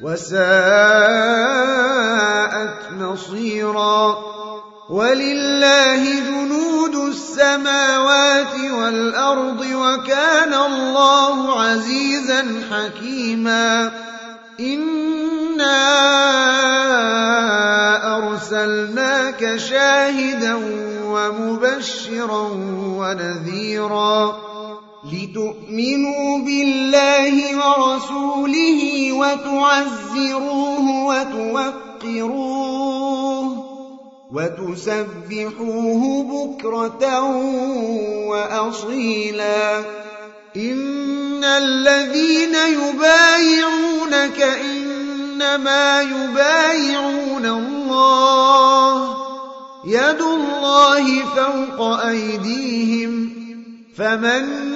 وساءت مصيرا ولله جنود السماوات والأرض وكان الله عزيزا حكيما إنا أرسلناك شاهدا ومبشرا ونذيرا لتؤمنوا بالله ورسوله وتعزروه وتوقروه وتسبحوه بكرة وأصيلا. إن الذين يبايعونك إنما يبايعون الله. يد الله فوق أيديهم. فمن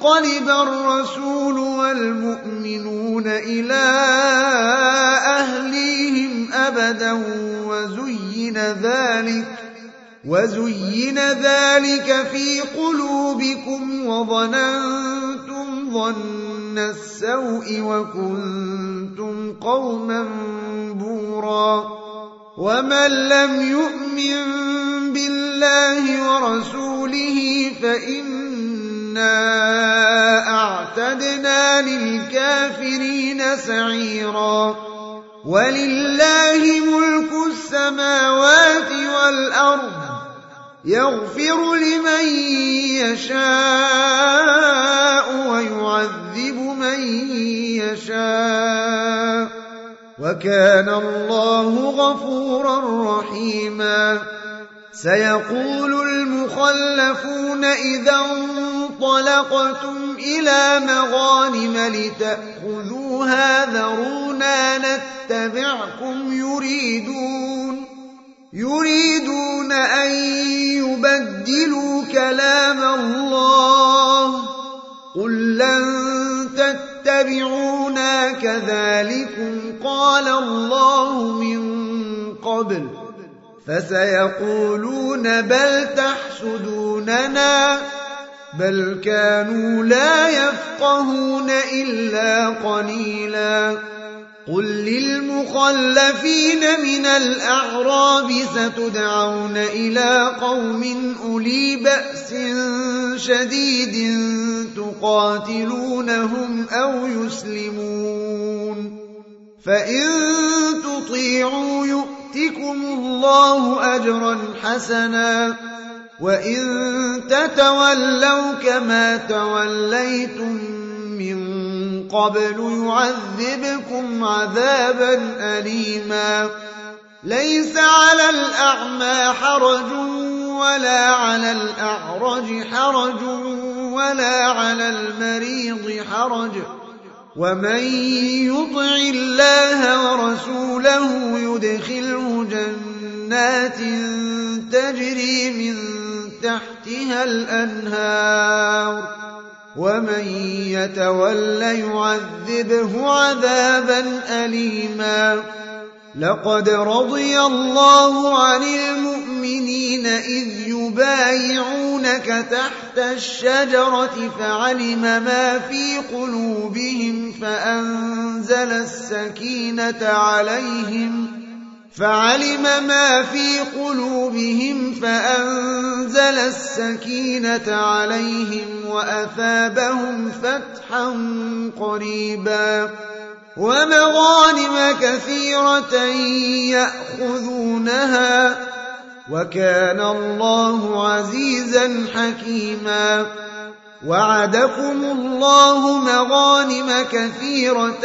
ينقلب الرسول والمؤمنون إلى أهليهم أبدا وزين ذلك وزين ذلك في قلوبكم وظننتم ظن السوء وكنتم قوما بورا ومن لم يؤمن بالله ورسوله فإنا أعتدنا للكافرين سعيرا ولله ملك السماوات والأرض يغفر لمن يشاء ويعذب من يشاء وكان الله غفورا رحيما سيقول المخلفون إذا انطلقتم إلى مغانم لتأخذوها ذرونا نتبعكم يريدون يريدون أن يبدلوا كلام الله. قل لن تتبعونا كذلكم قال الله من قبل. فسيقولون بل تحسدوننا. بل كانوا لا يفقهون إلا قليلا قل للمخلفين من الأعراب ستدعون إلى قوم أولي بأس شديد تقاتلونهم أو يسلمون فإن تطيعوا يؤتكم الله أجرا حسنا وإن تتولوا كما توليتم من قبل يعذبكم عذابا أليما ليس على الأعمى حرج ولا على الأعرج حرج ولا على المريض حرج ومن يطع الله ورسوله يدخله جنات تجري من تحتها الأنهار ومن يتول يعذبه عذابا أليما. لقد رضي الله عن المؤمنين إذ يبايعونك تحت الشجرة فعلم ما في قلوبهم فأنزل السكينة عليهم فعلم ما في قلوبهم فأنزل السكينة عليهم وأثابهم فتحا قريبا ومغانم كثيرة يأخذونها وكان الله عزيزا حكيما وعدكم الله مغانم كثيرة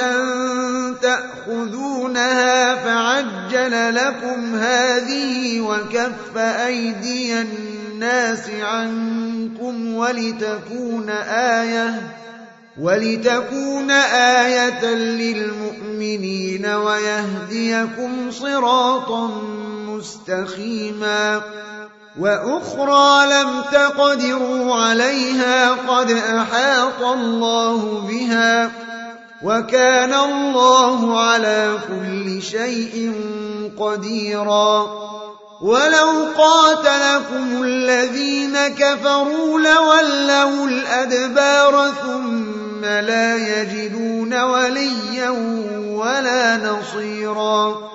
تأخذونها فعجل لكم هذه وكف أيدي الناس عنكم ولتكون آية ولتكون آية للمؤمنين ويهديكم صراطا مستقيما وأخرى لم تقدروا عليها قد أحاط الله بها وكان الله على كل شيء قديرا ولو قاتلكم الذين كفروا لولوا الأدبار ثم لا يجدون وليا ولا نصيرا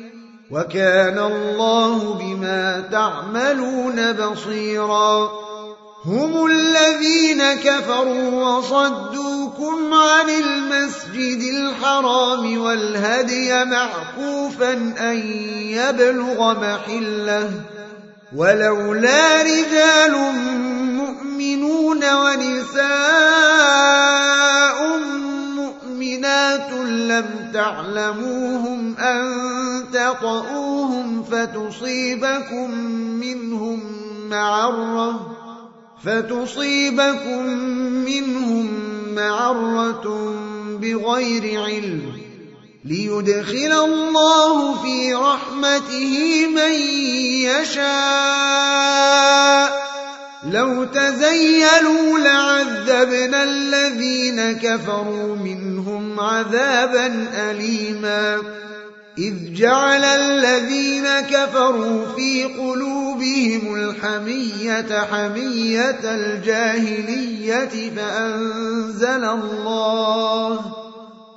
وكان الله بما تعملون بصيراً. هم الذين كفروا وصدوكم عن المسجد الحرام والهدي معكوفا أن يبلغ محلة. ولولا رجال مؤمنون ونساء مؤمنات لم تعلموهم أن تطؤوهم فتصيبكم منهم معرة فتصيبكم منهم معرة بغير علم ليدخل الله في رحمته من يشاء لو تزيلوا لعذبنا الذين كفروا منهم عذابا أليماً. إذ جعل الذين كفروا في قلوبهم الحمية حمية الجاهلية فأنزل الله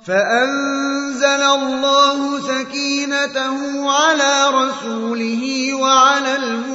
فأنزل الله سكينته على رسوله وعلى المؤمنين.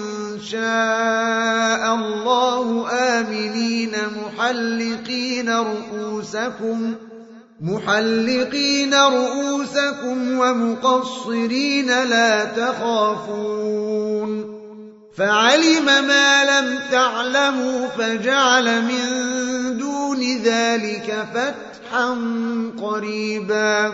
شاء الله آمنين محلقين رؤوسكم محلقين رؤوسكم ومقصرين لا تخافون. فعلم ما لم تعلموا فجعل من دون ذلك فتحا قريبا.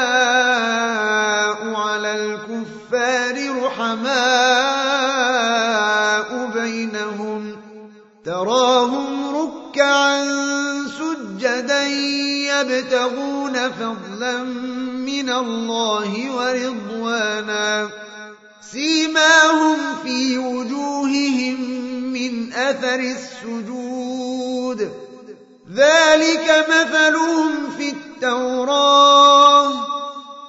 يبتغون فضلا من الله ورضوانا. سيماهم في وجوههم من أثر السجود. ذلك مثلهم في التوراة.